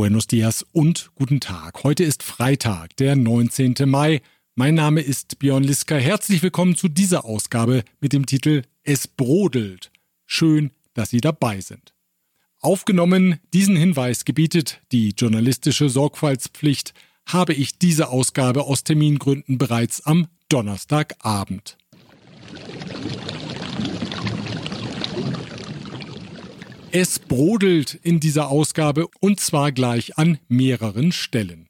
Buenos dias und guten Tag. Heute ist Freitag, der 19. Mai. Mein Name ist Björn Liska. Herzlich willkommen zu dieser Ausgabe mit dem Titel Es brodelt. Schön, dass Sie dabei sind. Aufgenommen, diesen Hinweis gebietet die journalistische Sorgfaltspflicht, habe ich diese Ausgabe aus Termingründen bereits am Donnerstagabend. Es brodelt in dieser Ausgabe und zwar gleich an mehreren Stellen.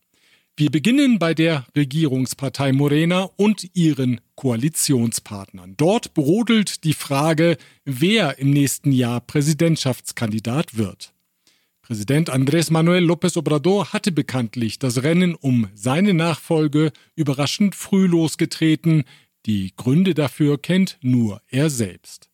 Wir beginnen bei der Regierungspartei Morena und ihren Koalitionspartnern. Dort brodelt die Frage, wer im nächsten Jahr Präsidentschaftskandidat wird. Präsident Andrés Manuel López Obrador hatte bekanntlich das Rennen um seine Nachfolge überraschend früh losgetreten. Die Gründe dafür kennt nur er selbst.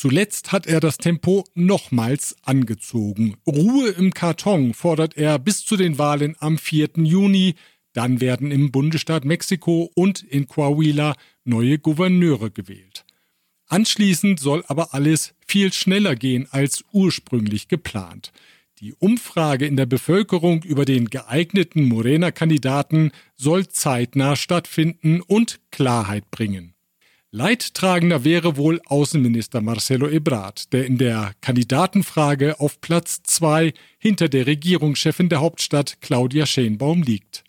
Zuletzt hat er das Tempo nochmals angezogen. Ruhe im Karton fordert er bis zu den Wahlen am 4. Juni. Dann werden im Bundesstaat Mexiko und in Coahuila neue Gouverneure gewählt. Anschließend soll aber alles viel schneller gehen als ursprünglich geplant. Die Umfrage in der Bevölkerung über den geeigneten Morena-Kandidaten soll zeitnah stattfinden und Klarheit bringen. Leidtragender wäre wohl Außenminister Marcelo Ebrard, der in der Kandidatenfrage auf Platz zwei hinter der Regierungschefin der Hauptstadt Claudia Schenbaum liegt.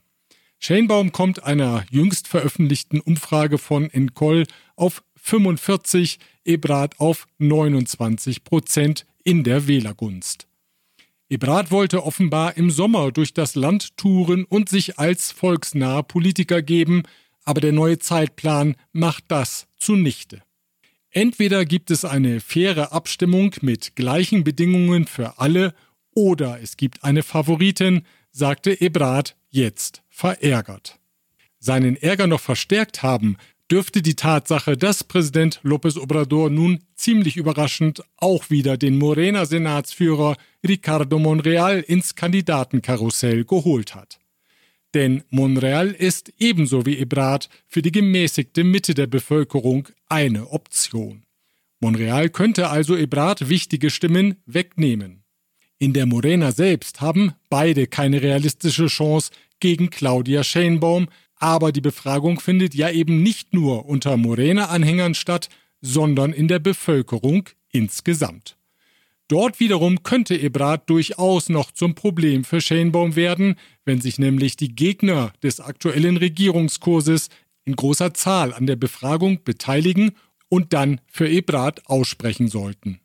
Schenbaum kommt einer jüngst veröffentlichten Umfrage von Encol auf 45, Ebrard auf 29 Prozent in der Wählergunst. Ebrard wollte offenbar im Sommer durch das Land touren und sich als volksnaher Politiker geben, aber der neue Zeitplan macht das zunichte. Entweder gibt es eine faire Abstimmung mit gleichen Bedingungen für alle oder es gibt eine Favoritin, sagte Ebrard jetzt verärgert. Seinen Ärger noch verstärkt haben dürfte die Tatsache, dass Präsident López Obrador nun ziemlich überraschend auch wieder den Morena-Senatsführer Ricardo Monreal ins Kandidatenkarussell geholt hat. Denn Monreal ist ebenso wie Ebrard für die gemäßigte Mitte der Bevölkerung eine Option. Monreal könnte also Ebrard wichtige Stimmen wegnehmen. In der Morena selbst haben beide keine realistische Chance gegen Claudia Sheinbaum, aber die Befragung findet ja eben nicht nur unter Morena-Anhängern statt, sondern in der Bevölkerung insgesamt. Dort wiederum könnte Ebrard durchaus noch zum Problem für Schenbaum werden, wenn sich nämlich die Gegner des aktuellen Regierungskurses in großer Zahl an der Befragung beteiligen und dann für Ebrard aussprechen sollten.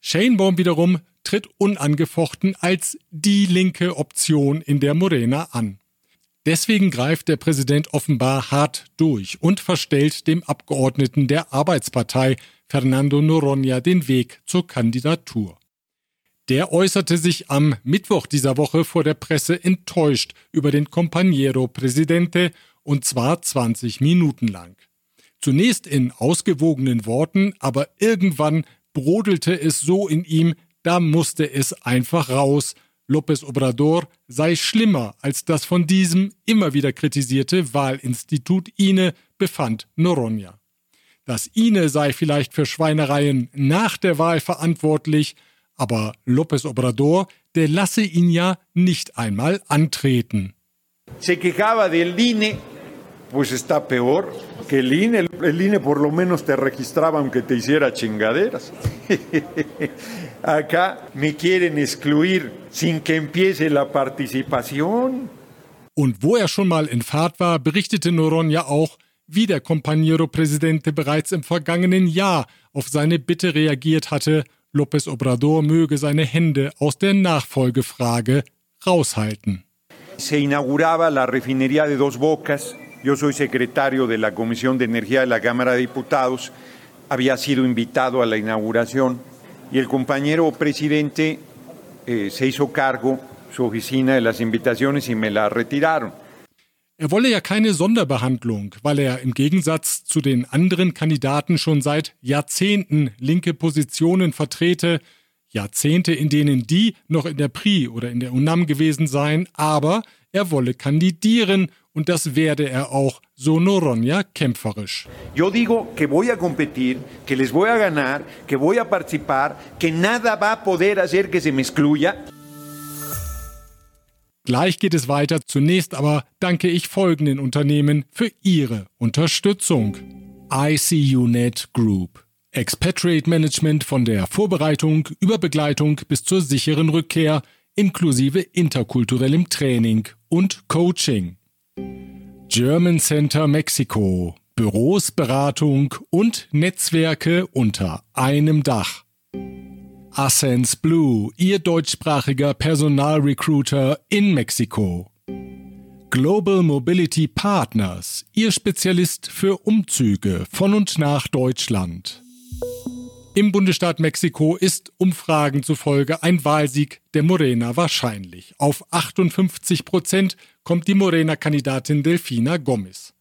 Schenbaum wiederum tritt unangefochten als die linke Option in der Morena an. Deswegen greift der Präsident offenbar hart durch und verstellt dem Abgeordneten der Arbeitspartei Fernando Noronha den Weg zur Kandidatur. Der äußerte sich am Mittwoch dieser Woche vor der Presse enttäuscht über den Compañero Presidente und zwar 20 Minuten lang. Zunächst in ausgewogenen Worten, aber irgendwann brodelte es so in ihm, da musste es einfach raus, López Obrador sei schlimmer als das von diesem immer wieder kritisierte Wahlinstitut INE, befand Noronha. Das INE sei vielleicht für Schweinereien nach der Wahl verantwortlich, aber López Obrador, der lasse ihn ja nicht einmal antreten. Se quejaba del INE, pues está peor que el INE. El INE por lo menos te registraba aunque te hiciera chingaderas. Acá me quieren excluir sin que empiece la participación. Und wo er schon mal in Fahrt war, berichtete Noronha auch, wie der Compañero Presidente bereits im vergangenen Jahr auf seine Bitte reagiert hatte, López Obrador möge seine Hände aus der Nachfolgefrage raushalten. Se inauguraba la refinería de Dos Bocas. Yo soy secretario de la Comisión de Energía de la Cámara de Diputados. Había sido invitado a la inauguración y el compañero presidente eh, se hizo cargo, su oficina, de las invitaciones y me la retiraron. Er wolle ja keine Sonderbehandlung, weil er im Gegensatz zu den anderen Kandidaten schon seit Jahrzehnten linke Positionen vertrete, Jahrzehnte, in denen die noch in der PRI oder in der UNAM gewesen seien, aber er wolle kandidieren und das werde er auch, so Noronha kämpferisch. Yo digo que voy a competir, que les voy a ganar, que voy a participar, que nada va a poder hacer que se me excluya. Gleich geht es weiter. Zunächst aber danke ich folgenden Unternehmen für ihre Unterstützung. ICUNet Group. Expatriate Management von der Vorbereitung über Begleitung bis zur sicheren Rückkehr inklusive interkulturellem Training und Coaching. German Center Mexico. Büros, Beratung und Netzwerke unter einem Dach. Ascens Blue, Ihr deutschsprachiger Personalrecruiter in Mexiko. Global Mobility Partners, Ihr Spezialist für Umzüge von und nach Deutschland. Im Bundesstaat Mexiko ist Umfragen zufolge ein Wahlsieg der Morena wahrscheinlich. Auf 58 Prozent kommt die Morena-Kandidatin Delfina Gomez.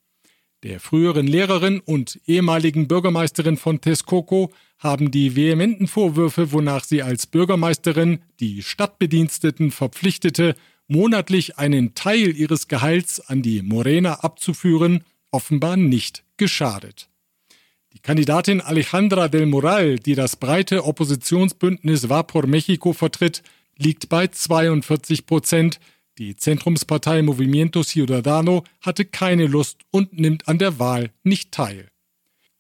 Der früheren Lehrerin und ehemaligen Bürgermeisterin von Texcoco haben die vehementen Vorwürfe, wonach sie als Bürgermeisterin die Stadtbediensteten verpflichtete, monatlich einen Teil ihres Gehalts an die Morena abzuführen, offenbar nicht geschadet. Die Kandidatin Alejandra del Moral, die das breite Oppositionsbündnis Va por Mexico vertritt, liegt bei 42 Prozent. Die Zentrumspartei Movimiento Ciudadano hatte keine Lust und nimmt an der Wahl nicht teil.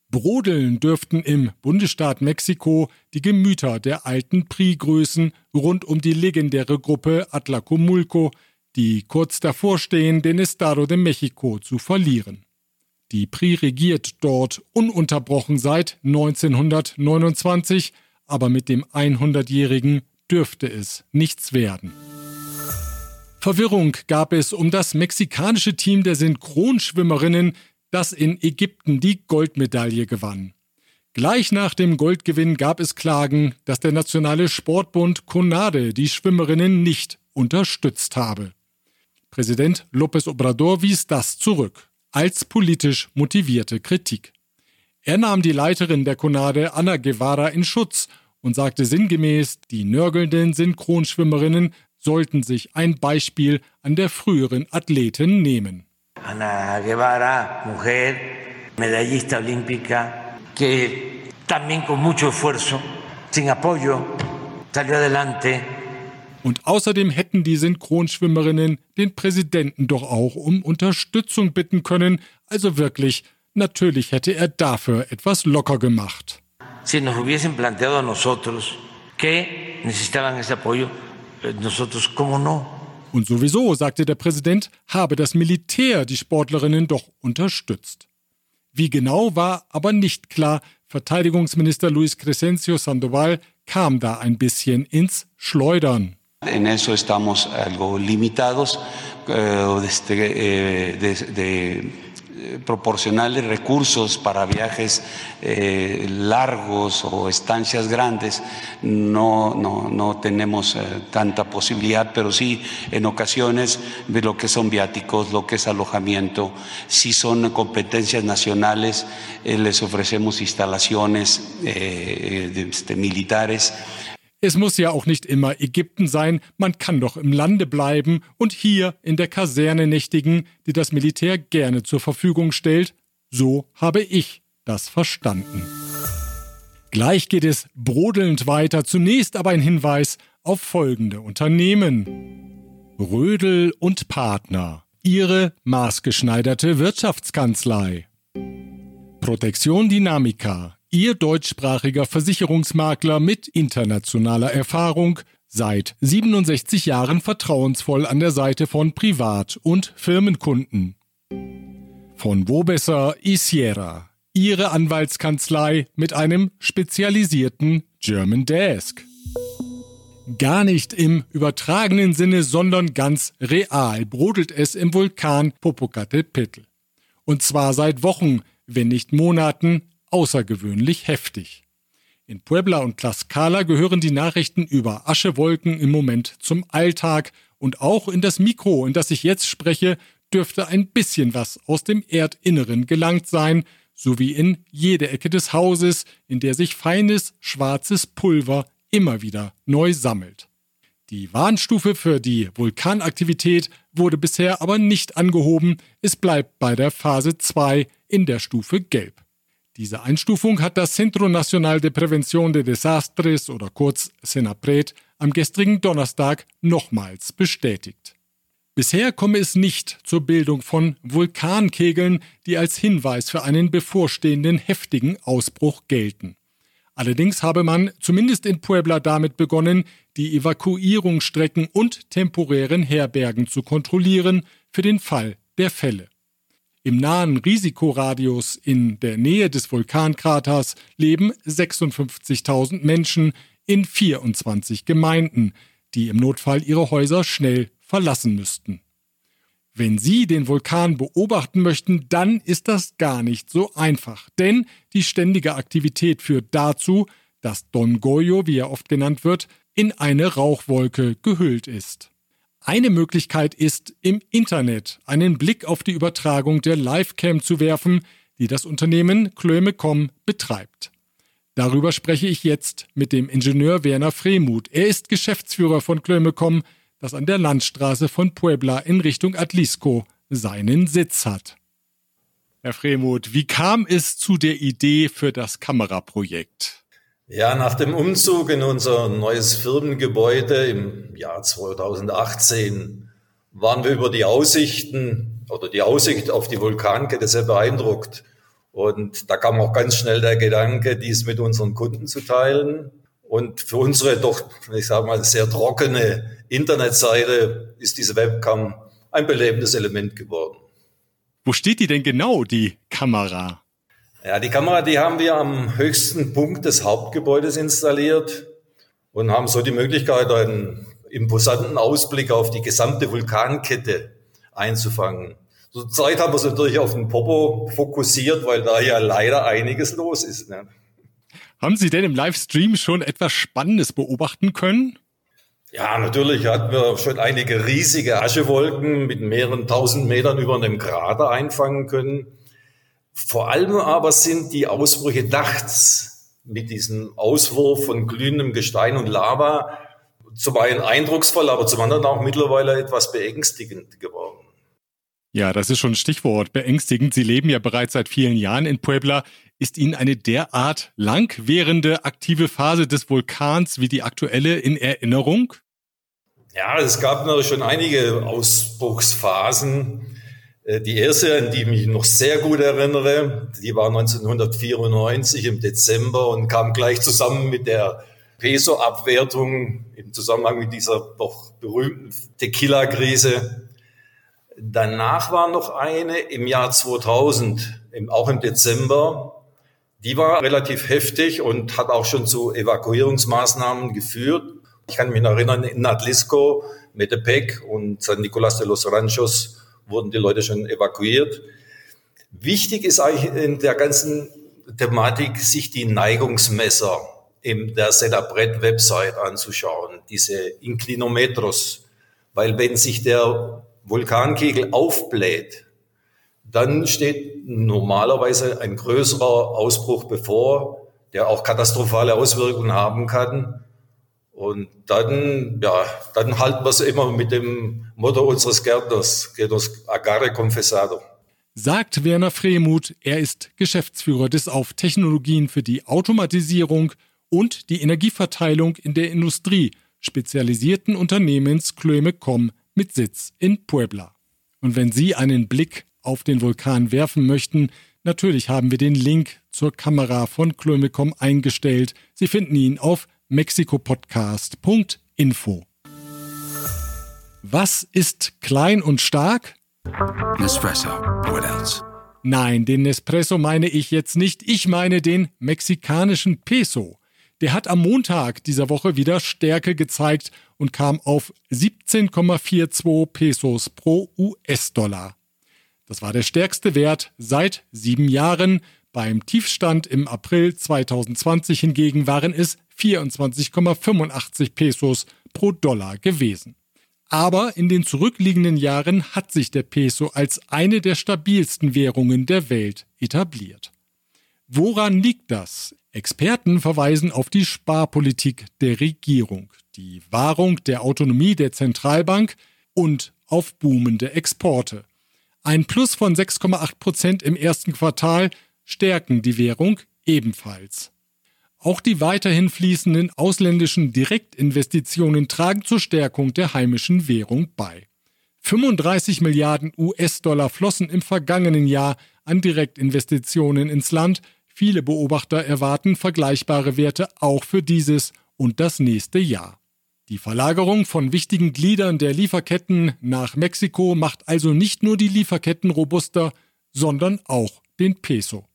Brodeln dürften im Bundesstaat Mexiko die Gemüter der alten Pri-Größen rund um die legendäre Gruppe Atlacomulco, die kurz davor stehen, den Estado de Mexico zu verlieren. Die Pri regiert dort ununterbrochen seit 1929, aber mit dem 100-Jährigen dürfte es nichts werden. Verwirrung gab es um das mexikanische Team der Synchronschwimmerinnen, das in Ägypten die Goldmedaille gewann. Gleich nach dem Goldgewinn gab es Klagen, dass der nationale Sportbund CONADE die Schwimmerinnen nicht unterstützt habe. Präsident López Obrador wies das zurück als politisch motivierte Kritik. Er nahm die Leiterin der CONADE Anna Guevara in Schutz und sagte sinngemäß, die nörgelnden Synchronschwimmerinnen sollten sich ein Beispiel an der früheren Athletin nehmen. Ana Guevara, mujer, medallista olímpica, que también con mucho esfuerzo, sin apoyo, salió adelante. Und außerdem hätten die Synchronschwimmerinnen den Präsidenten doch auch um Unterstützung bitten können, also wirklich, natürlich hätte er dafür etwas locker gemacht. Si nos hubiesen planteado a nosotros que necesitaban ese apoyo, eh, nosotros, ¿cómo no? Und sowieso, sagte der Präsident, habe das Militär die Sportlerinnen doch unterstützt. Wie genau war aber nicht klar. Verteidigungsminister Luis Crescencio Sandoval kam da ein bisschen ins Schleudern. En eso estamos algo limitados eh, de, de, de proporcionarle recursos para viajes eh, largos o estancias grandes, no, no, no tenemos eh, tanta posibilidad, pero sí en ocasiones de lo que son viáticos, lo que es alojamiento, si son competencias nacionales, eh, les ofrecemos instalaciones eh, este, militares. Es muss ja auch nicht immer Ägypten sein, man kann doch im Lande bleiben und hier in der Kaserne nächtigen, die das Militär gerne zur Verfügung stellt. So habe ich das verstanden. Gleich geht es brodelnd weiter, zunächst aber ein Hinweis auf folgende Unternehmen. Rödel und Partner, ihre maßgeschneiderte Wirtschaftskanzlei. Protektion Dynamica, Ihr deutschsprachiger Versicherungsmakler mit internationaler Erfahrung, seit 67 Jahren vertrauensvoll an der Seite von Privat- und Firmenkunden. Von Wobesser Isiera, Ihre Anwaltskanzlei mit einem spezialisierten German Desk. Gar nicht im übertragenen Sinne, sondern ganz real brodelt es im Vulkan Popocatépetl. Und zwar seit Wochen, wenn nicht Monaten, außergewöhnlich heftig. In Puebla und Tlaxcala gehören die Nachrichten über Aschewolken im Moment zum Alltag und auch in das Mikro, in das ich jetzt spreche, dürfte ein bisschen was aus dem Erdinneren gelangt sein, sowie in jede Ecke des Hauses, in der sich feines, schwarzes Pulver immer wieder neu sammelt. Die Warnstufe für die Vulkanaktivität wurde bisher aber nicht angehoben, es bleibt bei der Phase 2 in der Stufe Gelb. Diese Einstufung hat das Centro Nacional de Prevención de Desastres oder kurz Senapred am gestrigen Donnerstag nochmals bestätigt. Bisher komme es nicht zur Bildung von Vulkankegeln, die als Hinweis für einen bevorstehenden heftigen Ausbruch gelten. Allerdings habe man zumindest in Puebla damit begonnen, die Evakuierungsstrecken und temporären Herbergen zu kontrollieren für den Fall der Fälle. Im nahen Risikoradius in der Nähe des Vulkankraters leben 56.000 Menschen in 24 Gemeinden, die im Notfall ihre Häuser schnell verlassen müssten. Wenn Sie den Vulkan beobachten möchten, dann ist das gar nicht so einfach, denn die ständige Aktivität führt dazu, dass Don Goyo, wie er oft genannt wird, in eine Rauchwolke gehüllt ist. Eine Möglichkeit ist, im Internet einen Blick auf die Übertragung der Livecam zu werfen, die das Unternehmen Klöme.com betreibt. Darüber spreche ich jetzt mit dem Ingenieur Werner Fremuth. Er ist Geschäftsführer von Klöme.com, das an der Landstraße von Puebla in Richtung Atlisco seinen Sitz hat. Herr Fremuth, wie kam es zu der Idee für das Kameraprojekt? Ja, nach dem Umzug in unser neues Firmengebäude im Jahr 2018 waren wir über die Aussichten oder die Aussicht auf die Vulkankette sehr beeindruckt. Und da kam auch ganz schnell der Gedanke, dies mit unseren Kunden zu teilen. Und für unsere doch, ich sage mal, sehr trockene Internetseite ist diese Webcam ein belebendes Element geworden. Wo steht die denn genau, die Kamera? Ja, die Kamera, die haben wir am höchsten Punkt des Hauptgebäudes installiert und haben so die Möglichkeit, einen imposanten Ausblick auf die gesamte Vulkankette einzufangen. Zurzeit haben wir es natürlich auf den Popo fokussiert, weil da ja leider einiges los ist. Ne? Haben Sie denn im Livestream schon etwas Spannendes beobachten können? Ja, natürlich hatten wir schon einige riesige Aschewolken mit mehreren tausend Metern über einem Krater einfangen können. Vor allem aber sind die Ausbrüche nachts mit diesem Auswurf von glühendem Gestein und Lava zum einen eindrucksvoll, aber zum anderen auch mittlerweile etwas beängstigend geworden. Ja, das ist schon ein Stichwort. Beängstigend. Sie leben ja bereits seit vielen Jahren in Puebla. Ist Ihnen eine derart langwährende aktive Phase des Vulkans wie die aktuelle in Erinnerung? Ja, es gab noch schon einige Ausbruchsphasen. Äh, die erste, an die ich mich noch sehr gut erinnere, die war 1994 im Dezember und kam gleich zusammen mit der Peso-Abwertung im Zusammenhang mit dieser doch berühmten Tequila-Krise. Danach war noch eine im Jahr 2000, auch im Dezember. Die war relativ heftig und hat auch schon zu Evakuierungsmaßnahmen geführt. Ich kann mich erinnern, in Atlisco, Metepec und San Nicolás de los Ranchos wurden die Leute schon evakuiert. Wichtig ist eigentlich in der ganzen Thematik, sich die Neigungsmesser in der Sedabret-Website anzuschauen, diese Inclinometros. Weil wenn sich der Vulkankegel aufbläht, dann steht normalerweise ein größerer Ausbruch bevor, der auch katastrophale Auswirkungen haben kann. Und dann, ja, dann halten wir es immer mit dem Motto unseres Gärtners, que nos agarre confesado. Sagt Werner Fremuth, er ist Geschäftsführer des auf Technologien für die Automatisierung und die Energieverteilung in der Industrie spezialisierten Unternehmens Klöme.com mit Sitz in Puebla. Und wenn Sie einen Blick auf den Vulkan werfen möchten, natürlich haben wir den Link zur Kamera von Klöme.com eingestellt. Sie finden ihn auf mexikopodcast.info. Was ist klein und stark? Nespresso. What else? Nein, den Nespresso meine ich jetzt nicht. Ich meine den mexikanischen Peso. Der hat am Montag dieser Woche wieder Stärke gezeigt und kam auf 17,42 Pesos pro US-Dollar. Das war der stärkste Wert seit sieben Jahren. Beim Tiefstand im April 2020 hingegen waren es 24,85 Pesos pro Dollar gewesen. Aber in den zurückliegenden Jahren hat sich der Peso als eine der stabilsten Währungen der Welt etabliert. Woran liegt das? Experten verweisen auf die Sparpolitik der Regierung, die Wahrung der Autonomie der Zentralbank und auf boomende Exporte. Ein Plus von 6,8 Prozent im ersten Quartal stärken die Währung ebenfalls. Auch die weiterhin fließenden ausländischen Direktinvestitionen tragen zur Stärkung der heimischen Währung bei. 35 Milliarden US-Dollar flossen im vergangenen Jahr an Direktinvestitionen ins Land. Viele Beobachter erwarten vergleichbare Werte auch für dieses und das nächste Jahr. Die Verlagerung von wichtigen Gliedern der Lieferketten nach Mexiko macht also nicht nur die Lieferketten robuster, sondern auch den Peso.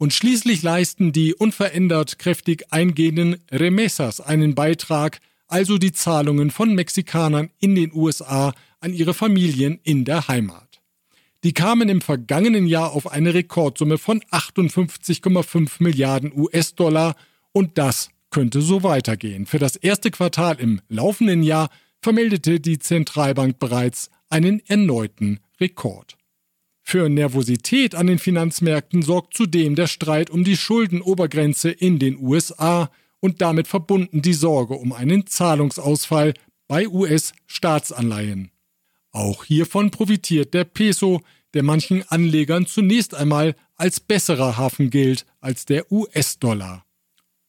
Und schließlich leisten die unverändert kräftig eingehenden Remesas einen Beitrag, also die Zahlungen von Mexikanern in den USA an ihre Familien in der Heimat. Die kamen im vergangenen Jahr auf eine Rekordsumme von 58,5 Milliarden US-Dollar und das könnte so weitergehen. Für das erste Quartal im laufenden Jahr vermeldete die Zentralbank bereits einen erneuten Rekord. Für Nervosität an den Finanzmärkten sorgt zudem der Streit um die Schuldenobergrenze in den USA und damit verbunden die Sorge um einen Zahlungsausfall bei US-Staatsanleihen. Auch hiervon profitiert der Peso, der manchen Anlegern zunächst einmal als besserer Hafen gilt als der US-Dollar.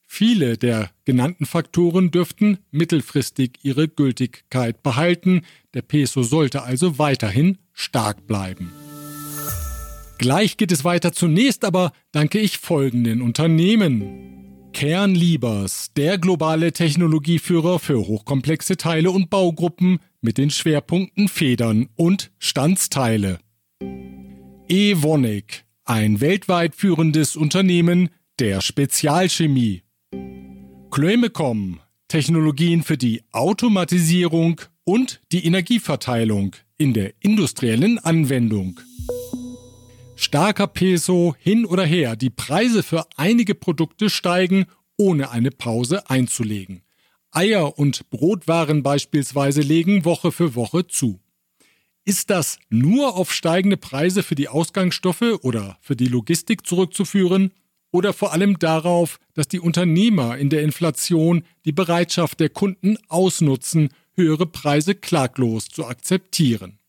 Viele der genannten Faktoren dürften mittelfristig ihre Gültigkeit behalten, der Peso sollte also weiterhin stark bleiben. Gleich geht es weiter. Zunächst aber danke ich folgenden Unternehmen. Kernliebers, der globale Technologieführer für hochkomplexe Teile und Baugruppen mit den Schwerpunkten Federn und Standsteile. Evonik, ein weltweit führendes Unternehmen der Spezialchemie. Chloemecom, Technologien für die Automatisierung und die Energieverteilung in der industriellen Anwendung. Starker Peso hin oder her, die Preise für einige Produkte steigen, ohne eine Pause einzulegen. Eier und Brotwaren beispielsweise legen Woche für Woche zu. Ist das nur auf steigende Preise für die Ausgangsstoffe oder für die Logistik zurückzuführen? oder vor allem darauf, dass die Unternehmer in der Inflation die Bereitschaft der Kunden ausnutzen, höhere Preise klaglos zu akzeptieren.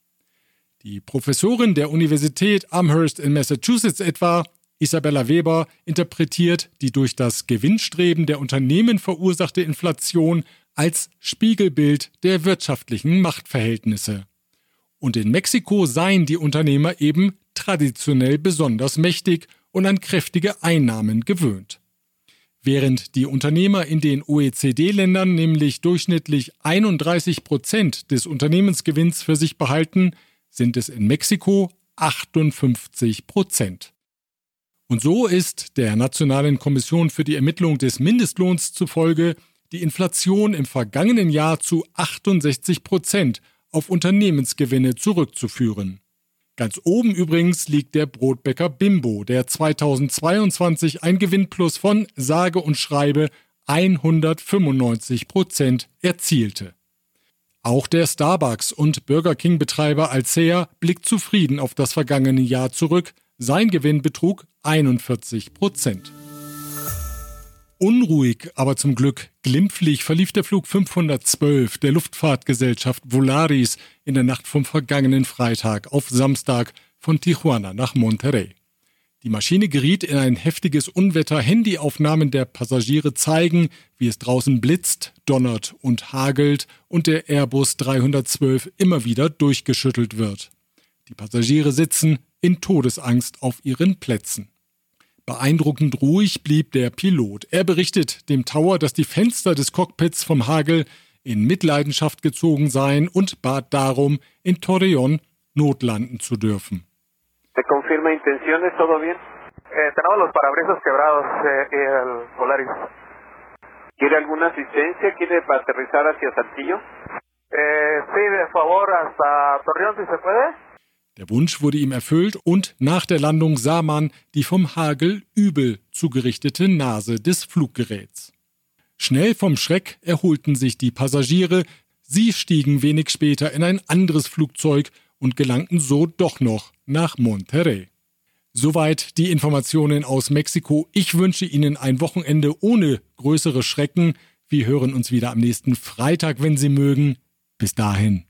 Die Professorin der Universität Amherst in Massachusetts etwa, Isabella Weber, interpretiert die durch das Gewinnstreben der Unternehmen verursachte Inflation als Spiegelbild der wirtschaftlichen Machtverhältnisse. Und in Mexiko seien die Unternehmer eben traditionell besonders mächtig und an kräftige Einnahmen gewöhnt. Während die Unternehmer in den OECD-Ländern nämlich durchschnittlich 31 Prozent des Unternehmensgewinns für sich behalten, sind es in Mexiko 58 Prozent. Und so ist der Nationalen Kommission für die Ermittlung des Mindestlohns zufolge die Inflation im vergangenen Jahr zu 68 Prozent auf Unternehmensgewinne zurückzuführen. Ganz oben übrigens liegt der Brotbäcker Bimbo, der 2022 ein Gewinnplus von sage und schreibe 195 Prozent erzielte. Auch der Starbucks- und Burger King-Betreiber Alsea blickt zufrieden auf das vergangene Jahr zurück. Sein Gewinn betrug 41 Prozent. Unruhig, aber zum Glück glimpflich verlief der Flug 512 der Luftfahrtgesellschaft Volaris in der Nacht vom vergangenen Freitag auf Samstag von Tijuana nach Monterrey. Die Maschine geriet in ein heftiges Unwetter. Handyaufnahmen der Passagiere zeigen, wie es draußen blitzt, donnert und hagelt und der Airbus 312 immer wieder durchgeschüttelt wird. Die Passagiere sitzen in Todesangst auf ihren Plätzen. Beeindruckend ruhig blieb der Pilot. Er berichtet dem Tower, dass die Fenster des Cockpits vom Hagel in Mitleidenschaft gezogen seien und bat darum, in Torreón notlanden zu dürfen. ¿Se confirma intenciones? ¿Todo bien? Eh, tenemos los parabrisas quebrados eh, y el Polaris. ¿Quiere alguna asistencia? ¿Quiere aterrizar hacia Saltillo? Eh, sí, de favor, hasta Torreón, si se puede. Der Wunsch wurde ihm erfüllt und nach der Landung sah man die vom Hagel übel zugerichtete Nase des Fluggeräts. Schnell vom Schreck erholten sich die Passagiere, sie stiegen wenig später in ein anderes Flugzeug und gelangten so doch noch nach Monterrey. Soweit die Informationen aus Mexiko. Ich wünsche Ihnen ein Wochenende ohne größere Schrecken. Wir hören uns wieder am nächsten Freitag, wenn Sie mögen. Bis dahin.